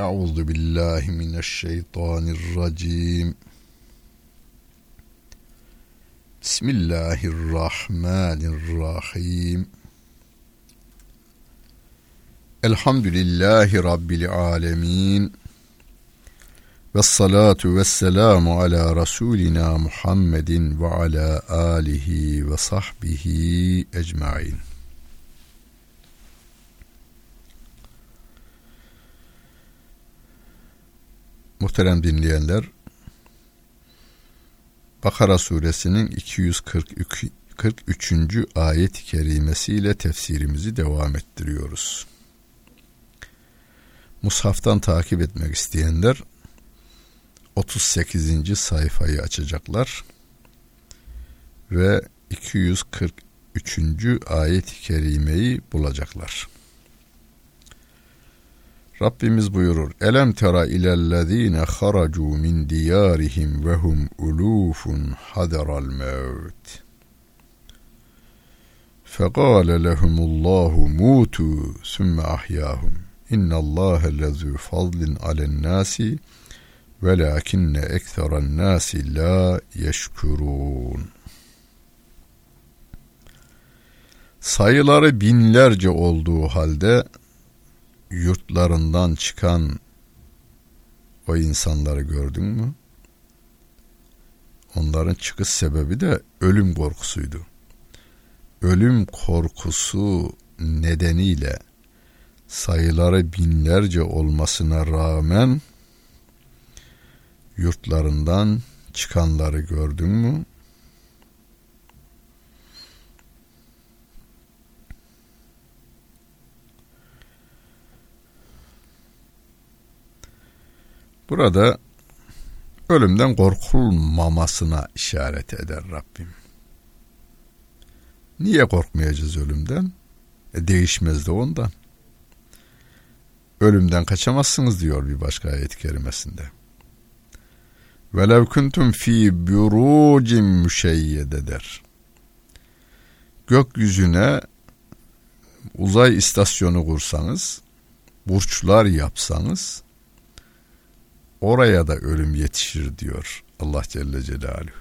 Euzu billahi mineşşeytanirracim. Bismillahirrahmanirrahim. Elhamdülillahi Rabbil alemin. Ve salatu ve selamu ala Resulina Muhammedin ve ala alihi ve sahbihi ecmain. Muhterem dinleyenler, Bakara suresinin 243. ayet-i kerimesiyle tefsirimizi devam ettiriyoruz. Mushaftan takip etmek isteyenler 38. sayfayı açacaklar ve 243. ayet-i kerimeyi bulacaklar. Rabbimiz buyurur. Elem tera ilellezine haracu min diyarihim ve hum ulufun hadaral mevt. Fekale lehumullahu mutu sümme ahyahum. İnna Allah lezu fadlin alen nasi velakinne ekseran nasi la yeşkurun. Sayıları binlerce olduğu halde yurtlarından çıkan o insanları gördün mü? Onların çıkış sebebi de ölüm korkusuydu. Ölüm korkusu nedeniyle sayıları binlerce olmasına rağmen yurtlarından çıkanları gördün mü? Burada ölümden korkulmamasına işaret eder Rabbim. Niye korkmayacağız ölümden? E değişmez de ondan. Ölümden kaçamazsınız diyor bir başka ayet-i kerimesinde. Velev kuntum fi burucin müşeyyede der. Gökyüzüne uzay istasyonu kursanız, burçlar yapsanız, oraya da ölüm yetişir diyor Allah Celle Celaluhu.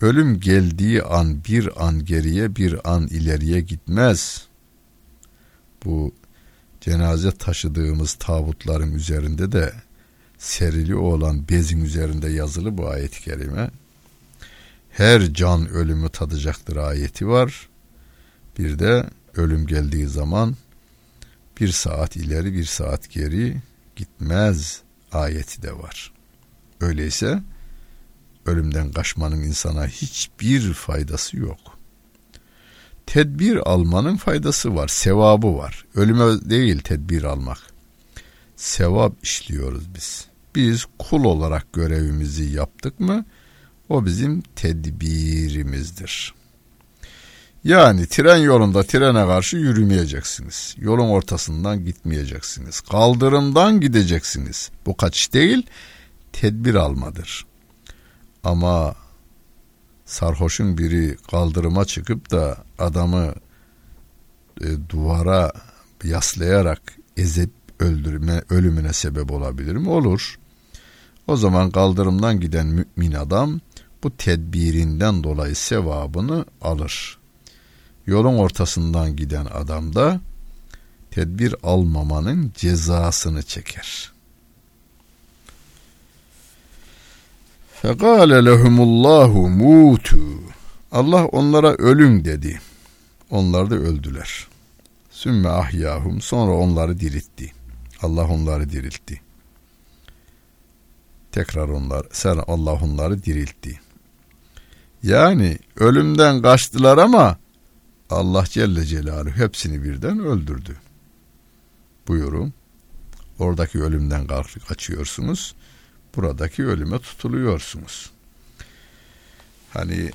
Ölüm geldiği an bir an geriye bir an ileriye gitmez. Bu cenaze taşıdığımız tabutların üzerinde de serili olan bezin üzerinde yazılı bu ayet-i kerime. Her can ölümü tadacaktır ayeti var. Bir de ölüm geldiği zaman bir saat ileri bir saat geri gitmez ayeti de var. Öyleyse ölümden kaçmanın insana hiçbir faydası yok. Tedbir almanın faydası var, sevabı var. Ölüme değil tedbir almak. Sevap işliyoruz biz. Biz kul olarak görevimizi yaptık mı o bizim tedbirimizdir. Yani tren yolunda trene karşı yürümeyeceksiniz. Yolun ortasından gitmeyeceksiniz. Kaldırımdan gideceksiniz. Bu kaçış değil, tedbir almadır. Ama sarhoşun biri kaldırıma çıkıp da adamı e, duvara yaslayarak ezip öldürme ölümüne sebep olabilir mi? Olur. O zaman kaldırımdan giden mümin adam bu tedbirinden dolayı sevabını alır. Yolun ortasından giden adam da tedbir almamanın cezasını çeker. Fekale lehumullahu mutu. Allah onlara ölüm dedi. Onlar da öldüler. Sümme ahyahum sonra onları diriltti. Allah onları diriltti. Tekrar onlar, sen Allah onları diriltti. Yani ölümden kaçtılar ama Allah Celle Celaluhu hepsini birden öldürdü. Buyurun. Oradaki ölümden kaçıyorsunuz. Buradaki ölüme tutuluyorsunuz. Hani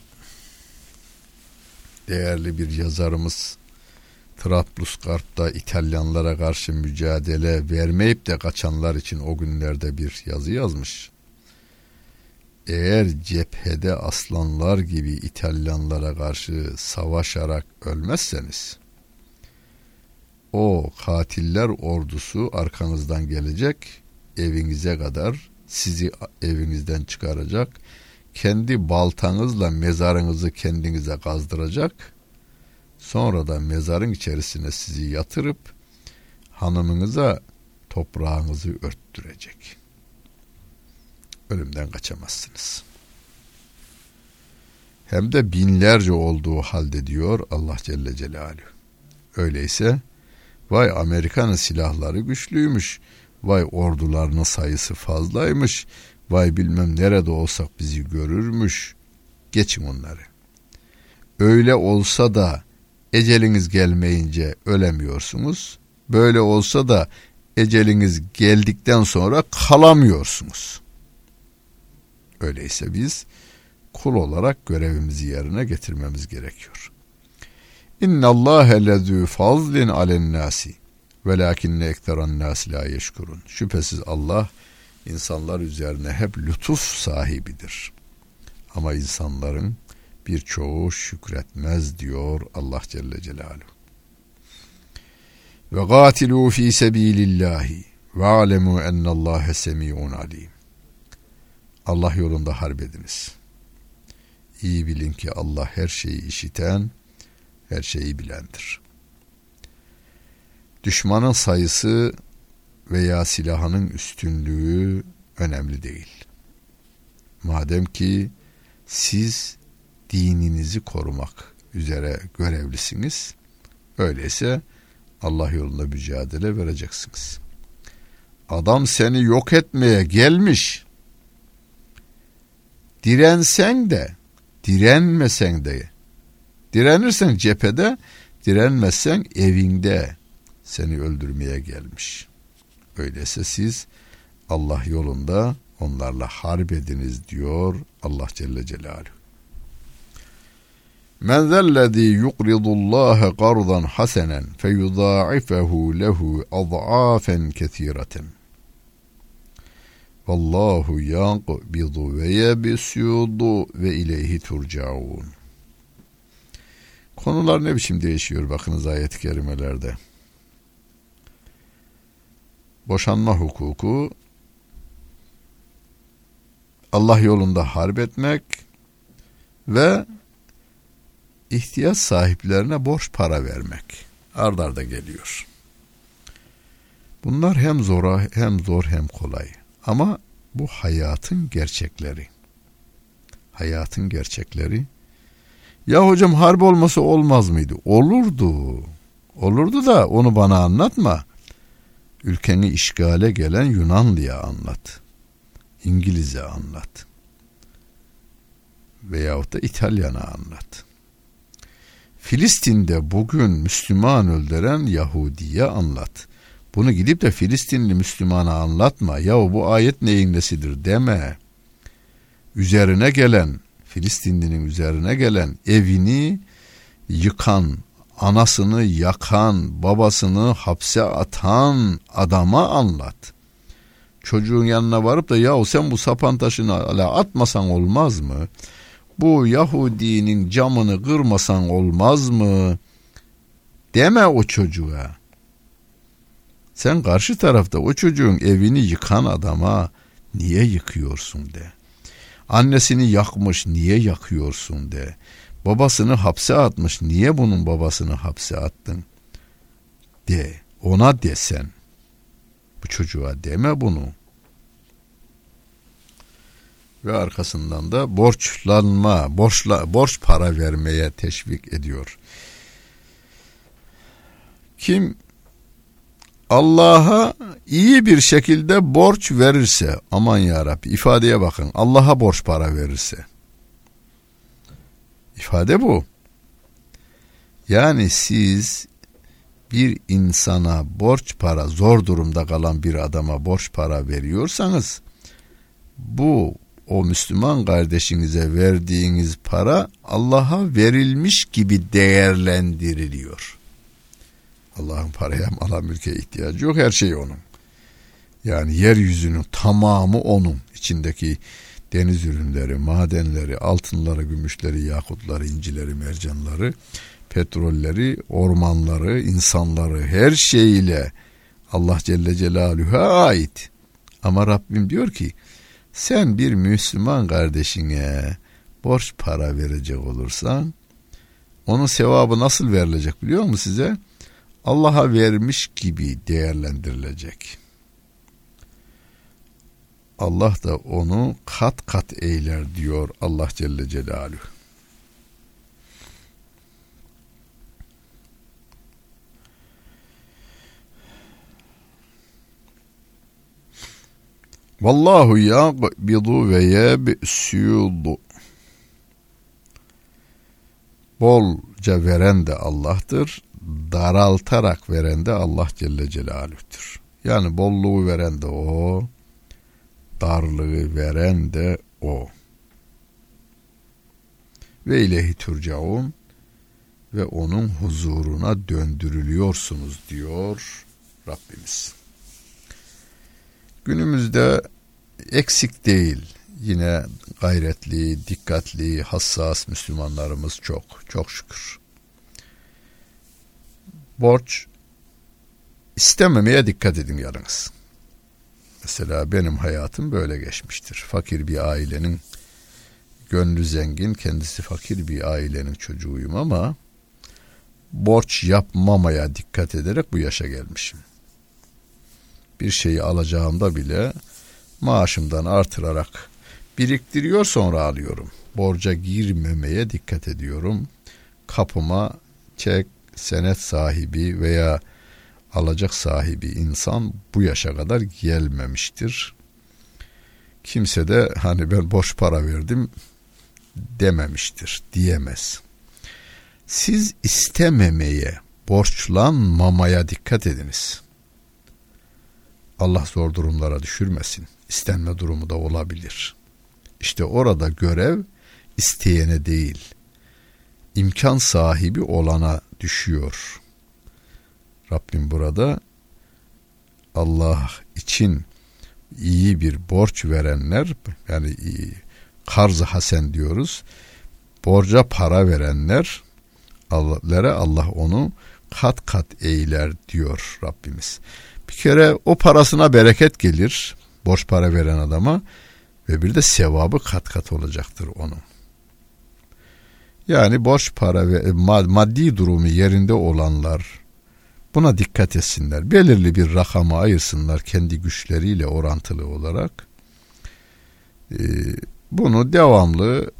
değerli bir yazarımız Trablusgarp'ta İtalyanlara karşı mücadele vermeyip de kaçanlar için o günlerde bir yazı yazmış. Eğer cephede aslanlar gibi İtalyanlara karşı savaşarak ölmezseniz o katiller ordusu arkanızdan gelecek evinize kadar sizi evinizden çıkaracak kendi baltanızla mezarınızı kendinize kazdıracak sonra da mezarın içerisine sizi yatırıp hanımınıza toprağınızı örttürecek ölümden kaçamazsınız hem de binlerce olduğu halde diyor Allah Celle Celaluhu öyleyse Vay Amerika'nın silahları güçlüymüş. Vay ordularının sayısı fazlaymış. Vay bilmem nerede olsak bizi görürmüş. Geçin onları. Öyle olsa da eceliniz gelmeyince ölemiyorsunuz. Böyle olsa da eceliniz geldikten sonra kalamıyorsunuz. Öyleyse biz kul olarak görevimizi yerine getirmemiz gerekiyor. İnna Allah lezû fazlin alen nasi velakinne ekteran nasi la yeşkurun. Şüphesiz Allah insanlar üzerine hep lütuf sahibidir. Ama insanların birçoğu şükretmez diyor Allah Celle Celaluhu. Ve gatilu fi sebilillahi ve alemu ennallâhe semi'un alim. Allah yolunda harp ediniz. İyi bilin ki Allah her şeyi işiten, her şeyi bilendir. Düşmanın sayısı veya silahının üstünlüğü önemli değil. Madem ki siz dininizi korumak üzere görevlisiniz, öyleyse Allah yolunda mücadele vereceksiniz. Adam seni yok etmeye gelmiş. Dirensen de, direnmesen de Direnirsen cephede, direnmezsen evinde seni öldürmeye gelmiş. Öyleyse siz Allah yolunda onlarla harp ediniz diyor Allah Celle Celaluhu. Men zellezî yukridullâhe qardan hasenen feyudâifehu lehu az'âfen kesîreten. Vallahu yanqbidu ve yebsudu ve ileyhi turcaun. Konular ne biçim değişiyor bakınız ayet-i kerimelerde. Boşanma hukuku, Allah yolunda harp etmek ve ihtiyaç sahiplerine borç para vermek ard arda geliyor. Bunlar hem zora hem zor hem kolay. Ama bu hayatın gerçekleri. Hayatın gerçekleri ya hocam harp olması olmaz mıydı? Olurdu. Olurdu da onu bana anlatma. Ülkeni işgale gelen Yunanlıya anlat. İngiliz'e anlat. Veyahut da İtalyan'a anlat. Filistin'de bugün Müslüman öldüren Yahudi'ye anlat. Bunu gidip de Filistinli Müslümana anlatma. Ya bu ayet neyin nesidir deme. Üzerine gelen Filistinlinin üzerine gelen evini yıkan, anasını yakan, babasını hapse atan adama anlat. Çocuğun yanına varıp da yahu sen bu sapan taşını atmasan olmaz mı? Bu Yahudinin camını kırmasan olmaz mı? Deme o çocuğa. Sen karşı tarafta o çocuğun evini yıkan adama niye yıkıyorsun de. Annesini yakmış niye yakıyorsun de. Babasını hapse atmış niye bunun babasını hapse attın de. Ona desen. Bu çocuğa deme bunu. Ve arkasından da borçlanma, borçla, borç para vermeye teşvik ediyor. Kim Allah'a iyi bir şekilde borç verirse aman ya Rabbi ifadeye bakın Allah'a borç para verirse ifade bu yani siz bir insana borç para zor durumda kalan bir adama borç para veriyorsanız bu o Müslüman kardeşinize verdiğiniz para Allah'a verilmiş gibi değerlendiriliyor. Allah'ın paraya mala mülke ihtiyacı yok her şey onun. Yani yeryüzünün tamamı onun. içindeki deniz ürünleri, madenleri, altınları, gümüşleri, yakutları, incileri, mercanları, petrolleri, ormanları, insanları her şeyiyle Allah Celle Celaluhu'ya ait. Ama Rabbim diyor ki sen bir Müslüman kardeşine borç para verecek olursan onun sevabı nasıl verilecek biliyor musun size? Allah'a vermiş gibi değerlendirilecek. Allah da onu kat kat eyler diyor Allah Celle Celaluhu. Vallahu yaqbidu ve yebsudu. Bolca veren de Allah'tır. Daraltarak veren de Allah Celle Celaluh'tür. Yani bolluğu veren de O. Darlığı veren de O. Ve ilehi turcaun ve onun huzuruna döndürülüyorsunuz diyor Rabbimiz. Günümüzde eksik değil. Yine gayretli, dikkatli, hassas Müslümanlarımız çok. Çok şükür. Borç istememeye dikkat edin yalnız. Mesela benim hayatım böyle geçmiştir. Fakir bir ailenin gönlü zengin, kendisi fakir bir ailenin çocuğuyum ama borç yapmamaya dikkat ederek bu yaşa gelmişim bir şeyi alacağımda bile maaşımdan artırarak biriktiriyor sonra alıyorum. Borca girmemeye dikkat ediyorum. Kapıma çek, senet sahibi veya alacak sahibi insan bu yaşa kadar gelmemiştir. Kimse de hani ben boş para verdim dememiştir, diyemez. Siz istememeye, borçlanmamaya dikkat ediniz. Allah zor durumlara düşürmesin. İstenme durumu da olabilir. İşte orada görev isteyene değil, imkan sahibi olana düşüyor. Rabbim burada Allah için iyi bir borç verenler yani karz hasen diyoruz. Borca para verenler Allah'lara Allah onu kat kat eyler diyor Rabbimiz. Bir kere o parasına bereket gelir borç para veren adama ve bir de sevabı kat kat olacaktır onun. Yani borç para ve maddi durumu yerinde olanlar buna dikkat etsinler. Belirli bir rakama ayırsınlar kendi güçleriyle orantılı olarak. Ee, bunu devamlı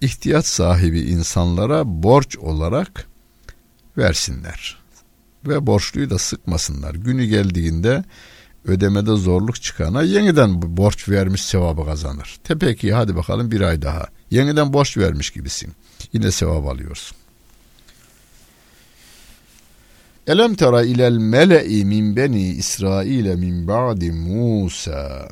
ihtiyaç sahibi insanlara borç olarak versinler ve borçluyu da sıkmasınlar. Günü geldiğinde ödemede zorluk çıkana yeniden borç vermiş sevabı kazanır. Tepeki hadi bakalım bir ay daha. Yeniden borç vermiş gibisin. Yine sevap alıyorsun. Elem tera ilel mele'i min beni İsrail min ba'di Musa.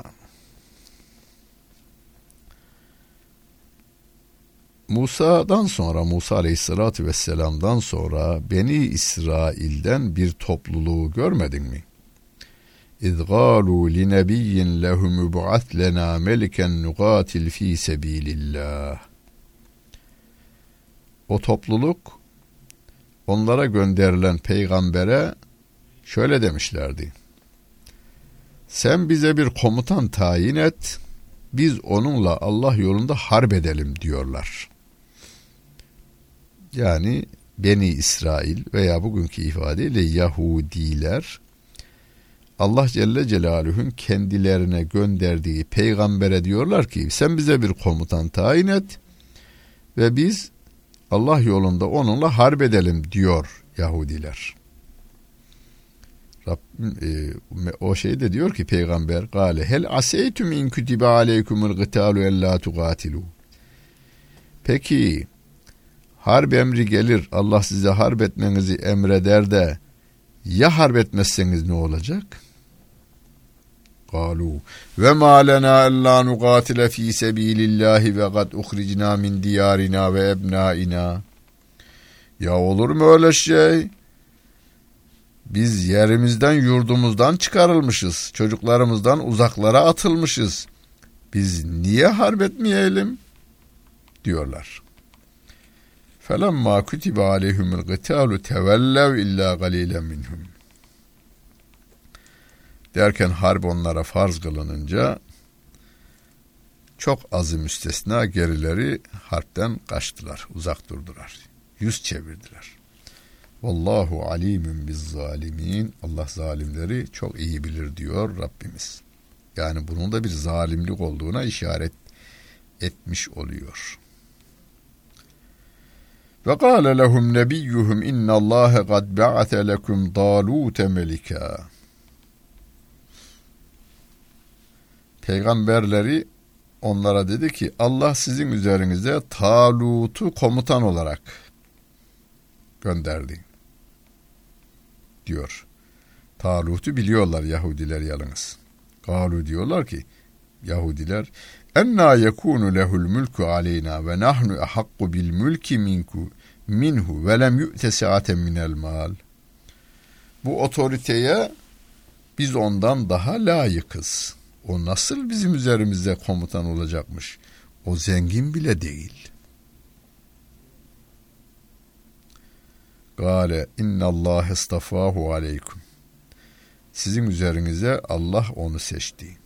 Musa'dan sonra Musa Aleyhisselatü Vesselam'dan sonra Beni İsrail'den bir topluluğu görmedin mi? İzgalu li nebiyyin lehu müb'at lena meliken nugatil fi sebilillah. O topluluk onlara gönderilen peygambere şöyle demişlerdi. Sen bize bir komutan tayin et, biz onunla Allah yolunda harp edelim diyorlar yani Beni İsrail veya bugünkü ifadeyle Yahudiler Allah Celle Celaluhu'nun kendilerine gönderdiği peygambere diyorlar ki sen bize bir komutan tayin et ve biz Allah yolunda onunla harp edelim diyor Yahudiler. Rabbim e, o şey de diyor ki peygamber gale hel aseytum in kutibe aleykumul gıtalu ella tugatilu. Peki harp emri gelir Allah size harp etmenizi emreder de ya harp etmezseniz ne olacak? Ma lena ella nuqatile fi sebilillahi ve kad uhricna min diyarina ve ebnaina. Ya olur mu öyle şey? Biz yerimizden yurdumuzdan çıkarılmışız. Çocuklarımızdan uzaklara atılmışız. Biz niye harp etmeyelim? Diyorlar. Felemma kutibe aleyhumul gıtalu tevellev illa galilen minhum. Derken harp onlara farz kılınınca çok azı müstesna gerileri harpten kaçtılar, uzak durdular. Yüz çevirdiler. Vallahu alimun biz zalimin. Allah zalimleri çok iyi bilir diyor Rabbimiz. Yani bunun da bir zalimlik olduğuna işaret etmiş oluyor. Ve kâle lehum nebiyyuhum innallâhe kad ba'ate lekum dâlûte melika. Peygamberleri onlara dedi ki Allah sizin üzerinize Talut'u komutan olarak gönderdi diyor. Talut'u biliyorlar Yahudiler yalnız. Galu diyorlar ki Yahudiler enna yekunu lehul mulku aleyna ve nahnu ahakku bil mulki minku minhu ve lem yu'te saaten minel mal. Bu otoriteye biz ondan daha layıkız. O nasıl bizim üzerimizde komutan olacakmış? O zengin bile değil. Gale Allah estafahu aleykum. Sizin üzerinize Allah onu seçti.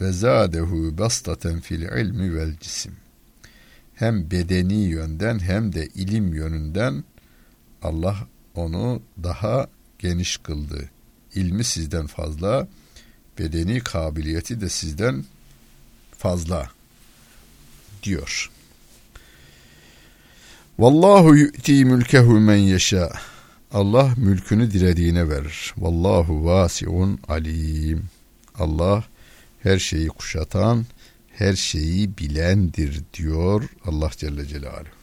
Ve zadehu bastaten fil ilmi vel cisim. Hem bedeni yönden hem de ilim yönünden Allah onu daha geniş kıldı. İlmi sizden fazla, bedeni kabiliyeti de sizden fazla diyor. Vallahu yu'ti mülkehu men yeşâ. Allah mülkünü dilediğine verir. Vallahu vasiun alim. Allah her şeyi kuşatan, her şeyi bilendir diyor Allah Celle Celaluhu.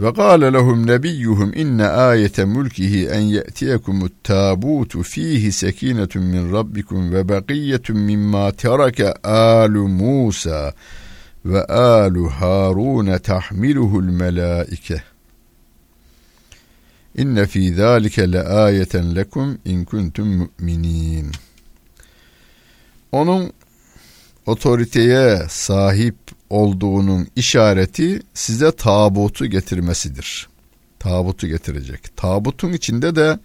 Ve kâle lehum nebiyyuhum inne ayete mulkihi en ye'tiyekumut tabutu fihi sekinetun min rabbikum ve bakiyetun mimma terake alu Musa ve alu Harun tahmiluhul melaike. İnne fî zâlike le âyeten lekum in kuntum mu'minin. Onun otoriteye sahip olduğunun işareti size tabutu getirmesidir. Tabutu getirecek. Tabutun içinde de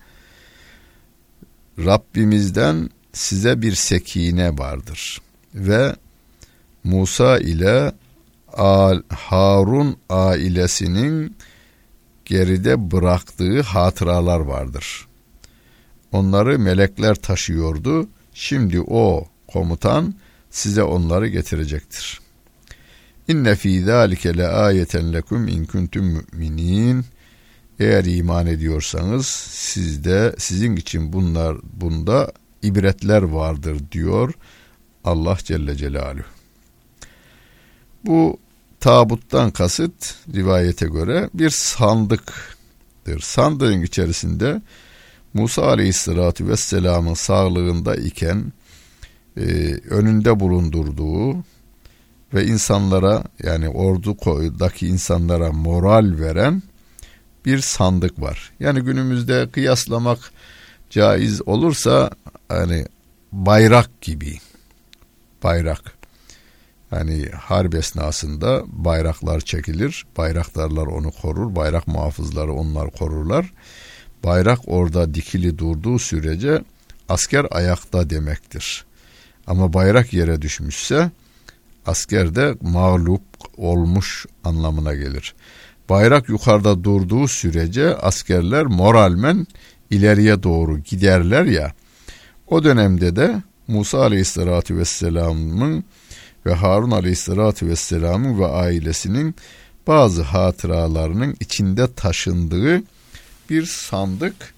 Rabbimizden size bir sekine vardır. Ve Musa ile Harun ailesinin geride bıraktığı hatıralar vardır. Onları melekler taşıyordu. Şimdi o komutan size onları getirecektir. İnne fî zâlike le âyeten lekum in kuntum mu'minin. Eğer iman ediyorsanız sizde sizin için bunlar bunda ibretler vardır diyor Allah Celle Celaluhu. Bu tabuttan kasıt rivayete göre bir sandıktır. Sandığın içerisinde Musa Aleyhisselatü Vesselam'ın sağlığında iken e, önünde bulundurduğu ve insanlara yani ordu koydaki insanlara moral veren bir sandık var. Yani günümüzde kıyaslamak caiz olursa hani bayrak gibi bayrak yani harp esnasında bayraklar çekilir. Bayraktarlar onu korur. Bayrak muhafızları onlar korurlar. Bayrak orada dikili durduğu sürece asker ayakta demektir. Ama bayrak yere düşmüşse asker de mağlup olmuş anlamına gelir. Bayrak yukarıda durduğu sürece askerler moralmen ileriye doğru giderler ya. O dönemde de Musa Aleyhisselatü Vesselam'ın ve Harun Aleyhisselatü Vesselam'ın ve ailesinin bazı hatıralarının içinde taşındığı bir sandık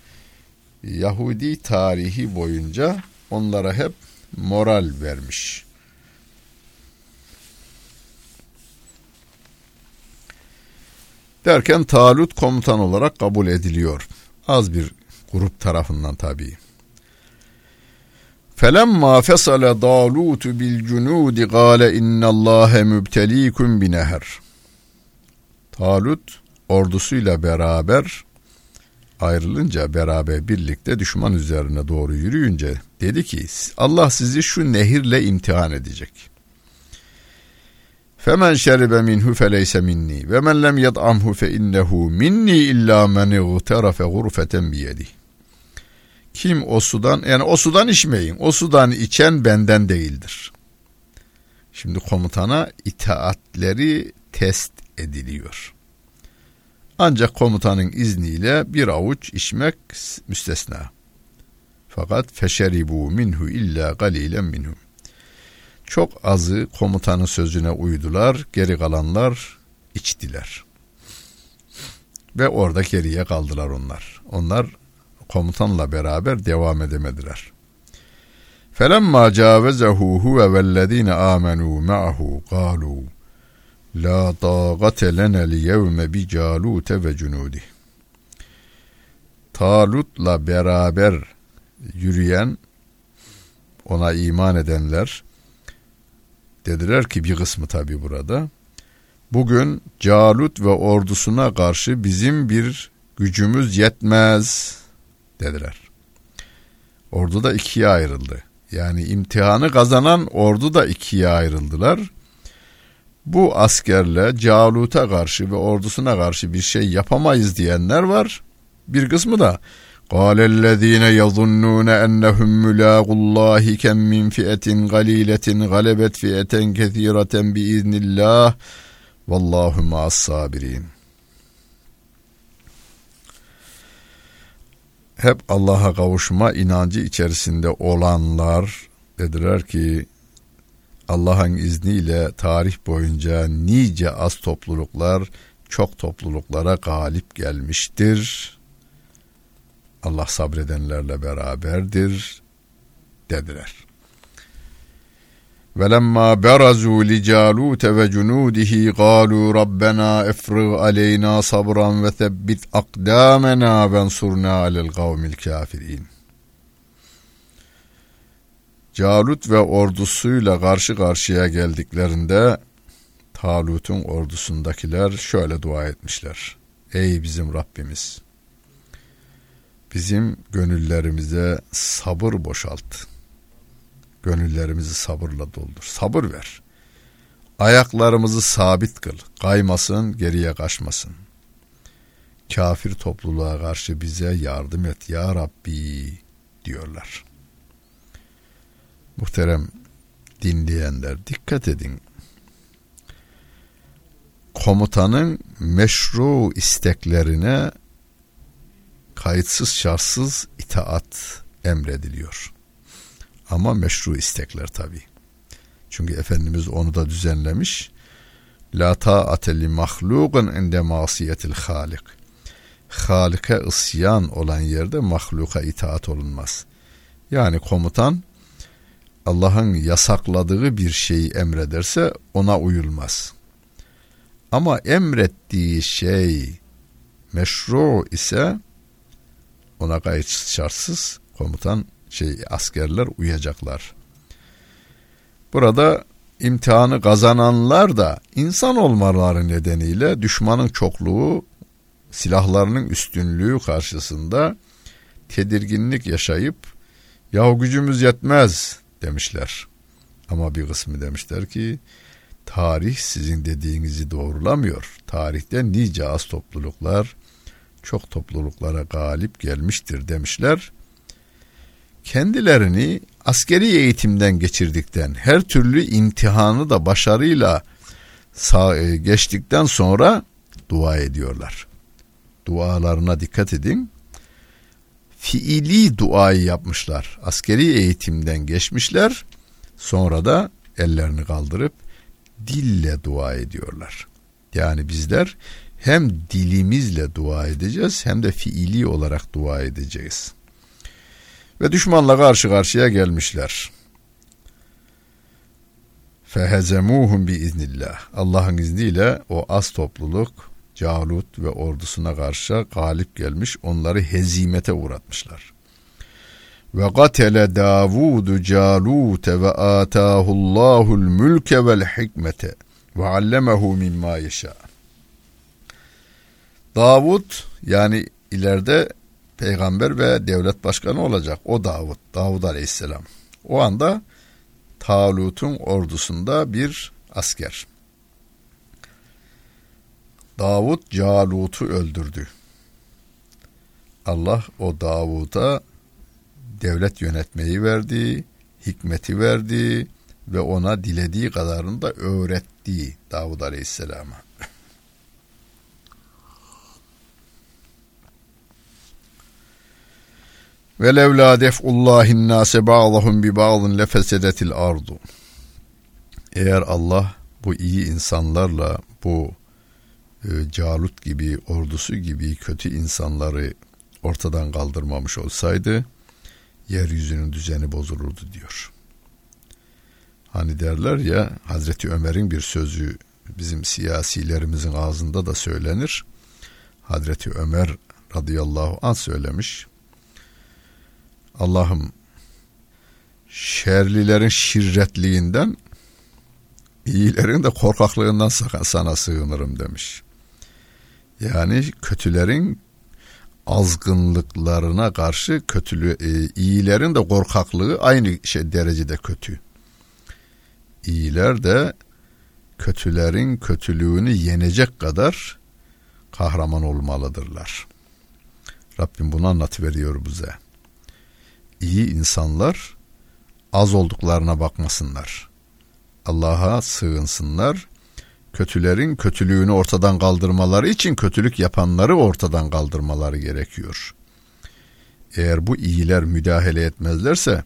Yahudi tarihi boyunca onlara hep moral vermiş. Derken Talut komutan olarak kabul ediliyor. Az bir grup tarafından tabii. فَلَمَّا فَصَلَ دَالُوتُ بِالْجُنُودِ قَالَ اِنَّ اللّٰهَ مُبْتَل۪يكُمْ بِنَهَرٍ Talut ordusuyla beraber ayrılınca beraber birlikte düşman üzerine doğru yürüyünce dedi ki Allah sizi şu nehirle imtihan edecek. Femen şeribe minhu feleyse minni ve men lem yed'amhu fe innehu minni illa men igtarafe gurfeten biyedi. Kim o sudan yani o sudan içmeyin. O sudan içen benden değildir. Şimdi komutana itaatleri test ediliyor. Ancak komutanın izniyle bir avuç içmek müstesna. Fakat feşeribu minhu illa galilen minhum. Çok azı komutanın sözüne uydular, geri kalanlar içtiler. Ve orada geriye kaldılar onlar. Onlar komutanla beraber devam edemediler. فَلَمَّا جَاوَزَهُ هُوَ وَالَّذ۪ينَ آمَنُوا مَعَهُ قَالُوا لَا طَاقَةَ لَنَا الْيَوْمَ بِجَالُوتَ وَجُنُودِهِ Talut'la beraber yürüyen ona iman edenler dediler ki bir kısmı tabi burada bugün Calut ve ordusuna karşı bizim bir gücümüz yetmez dediler. Ordu da ikiye ayrıldı. Yani imtihanı kazanan ordu da ikiye ayrıldılar. Bu askerle Calut'a karşı ve ordusuna karşı bir şey yapamayız diyenler var. Bir kısmı da قال الذين يظنون أنهم ملاقوا الله كم من فئة قليلة غلبت فئة كثيرة بإذن الله والله مع الصابرين hep Allah'a kavuşma inancı içerisinde olanlar dediler ki Allah'ın izniyle tarih boyunca nice az topluluklar çok topluluklara galip gelmiştir. Allah sabredenlerle beraberdir dediler. ولما برزوا لجالوت وجنوده قالوا ربنا افرغ علينا صبرا وثبت أقدامنا وانصرنا على القوم الكافرين Calut ve ordusuyla karşı karşıya geldiklerinde Talut'un ordusundakiler şöyle dua etmişler. Ey bizim Rabbimiz! Bizim gönüllerimize sabır boşalt.'' Gönüllerimizi sabırla doldur. Sabır ver. Ayaklarımızı sabit kıl. Kaymasın, geriye kaçmasın. Kafir topluluğa karşı bize yardım et ya Rabbi diyorlar. Muhterem dinleyenler dikkat edin. Komutanın meşru isteklerine kayıtsız şartsız itaat emrediliyor. Ama meşru istekler tabi. Çünkü Efendimiz onu da düzenlemiş. La ta'ate li mahluqun inde masiyetil halik. Halika isyan olan yerde mahluka itaat olunmaz. Yani komutan Allah'ın yasakladığı bir şeyi emrederse ona uyulmaz. Ama emrettiği şey meşru ise ona gayet şartsız komutan şey askerler uyacaklar. Burada imtihanı kazananlar da insan olmaları nedeniyle düşmanın çokluğu, silahlarının üstünlüğü karşısında tedirginlik yaşayıp yahu gücümüz yetmez demişler. Ama bir kısmı demişler ki tarih sizin dediğinizi doğrulamıyor. Tarihte nice az topluluklar çok topluluklara galip gelmiştir demişler kendilerini askeri eğitimden geçirdikten, her türlü imtihanı da başarıyla e, geçtikten sonra dua ediyorlar. Dualarına dikkat edin. Fiili duayı yapmışlar. Askeri eğitimden geçmişler. Sonra da ellerini kaldırıp dille dua ediyorlar. Yani bizler hem dilimizle dua edeceğiz hem de fiili olarak dua edeceğiz ve düşmanla karşı karşıya gelmişler. Fehezemuhum bi iznillah. Allah'ın izniyle o az topluluk Calut ve ordusuna karşı galip gelmiş, onları hezimete uğratmışlar. Ve gatele Davud Calut ve atahu'llahul mülke vel hikmete ve allemehu mimma yeşâ. Davud yani ileride peygamber ve devlet başkanı olacak. O Davud, Davud aleyhisselam. O anda Talut'un ordusunda bir asker. Davut Calut'u öldürdü. Allah o Davud'a devlet yönetmeyi verdi, hikmeti verdi ve ona dilediği kadarını da öğretti Davud Aleyhisselam'a. Ve levla def'ullahin nase ba'dahum bi ba'dın lefesedetil ardu. Eğer Allah bu iyi insanlarla bu e, Calut gibi, ordusu gibi kötü insanları ortadan kaldırmamış olsaydı yeryüzünün düzeni bozulurdu diyor. Hani derler ya Hazreti Ömer'in bir sözü bizim siyasilerimizin ağzında da söylenir. Hazreti Ömer radıyallahu anh söylemiş. Allah'ım şerlilerin şirretliğinden iyilerin de korkaklığından sana sığınırım demiş. Yani kötülerin azgınlıklarına karşı kötülüğü, e, iyilerin de korkaklığı aynı şey derecede kötü. İyiler de kötülerin kötülüğünü yenecek kadar kahraman olmalıdırlar. Rabbim bunu anlatıveriyor bize. İyi insanlar az olduklarına bakmasınlar. Allah'a sığınsınlar. Kötülerin kötülüğünü ortadan kaldırmaları için kötülük yapanları ortadan kaldırmaları gerekiyor. Eğer bu iyiler müdahale etmezlerse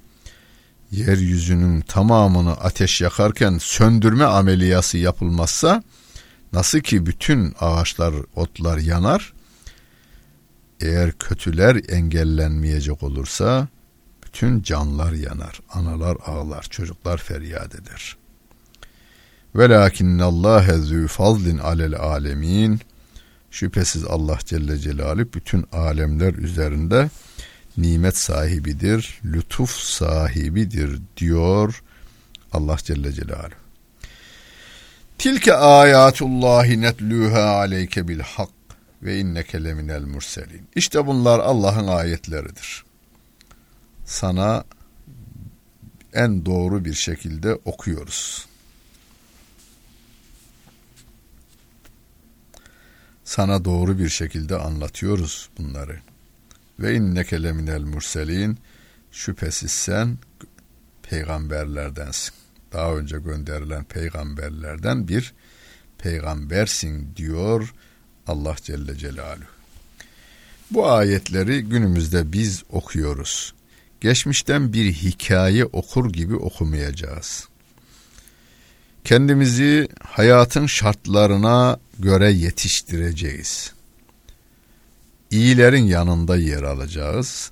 yeryüzünün tamamını ateş yakarken söndürme ameliyası yapılmazsa nasıl ki bütün ağaçlar, otlar yanar, eğer kötüler engellenmeyecek olursa bütün canlar yanar, analar ağlar, çocuklar feryat eder. Velakinnallâhe zü fazlin alel alemin. Şüphesiz Allah Celle Celaluhu bütün alemler üzerinde nimet sahibidir, lütuf sahibidir diyor Allah Celle Celaluhu. Tilke ayatullahi netluha aleyke bil hak ve inneke leminel murselin. İşte bunlar Allah'ın ayetleridir. Sana en doğru bir şekilde okuyoruz. Sana doğru bir şekilde anlatıyoruz bunları. Ve inneke leminel murselin şüphesiz sen peygamberlerdensin. Daha önce gönderilen peygamberlerden bir peygambersin diyor Allah Celle Celaluhu. Bu ayetleri günümüzde biz okuyoruz. Geçmişten bir hikaye okur gibi okumayacağız. Kendimizi hayatın şartlarına göre yetiştireceğiz. İyilerin yanında yer alacağız.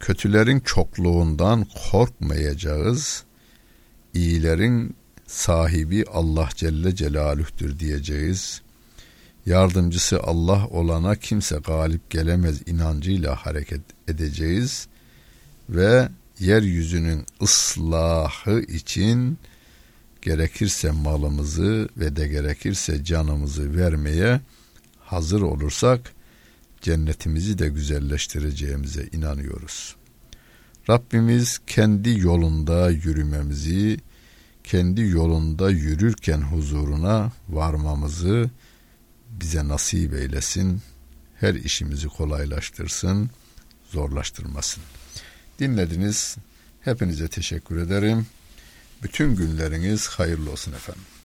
Kötülerin çokluğundan korkmayacağız. İyilerin sahibi Allah Celle Celaluh'tür diyeceğiz. Yardımcısı Allah olana kimse galip gelemez inancıyla hareket edeceğiz ve yeryüzünün ıslahı için gerekirse malımızı ve de gerekirse canımızı vermeye hazır olursak cennetimizi de güzelleştireceğimize inanıyoruz. Rabbimiz kendi yolunda yürümemizi, kendi yolunda yürürken huzuruna varmamızı bize nasip eylesin. Her işimizi kolaylaştırsın, zorlaştırmasın. Dinlediniz. Hepinize teşekkür ederim. Bütün günleriniz hayırlı olsun efendim.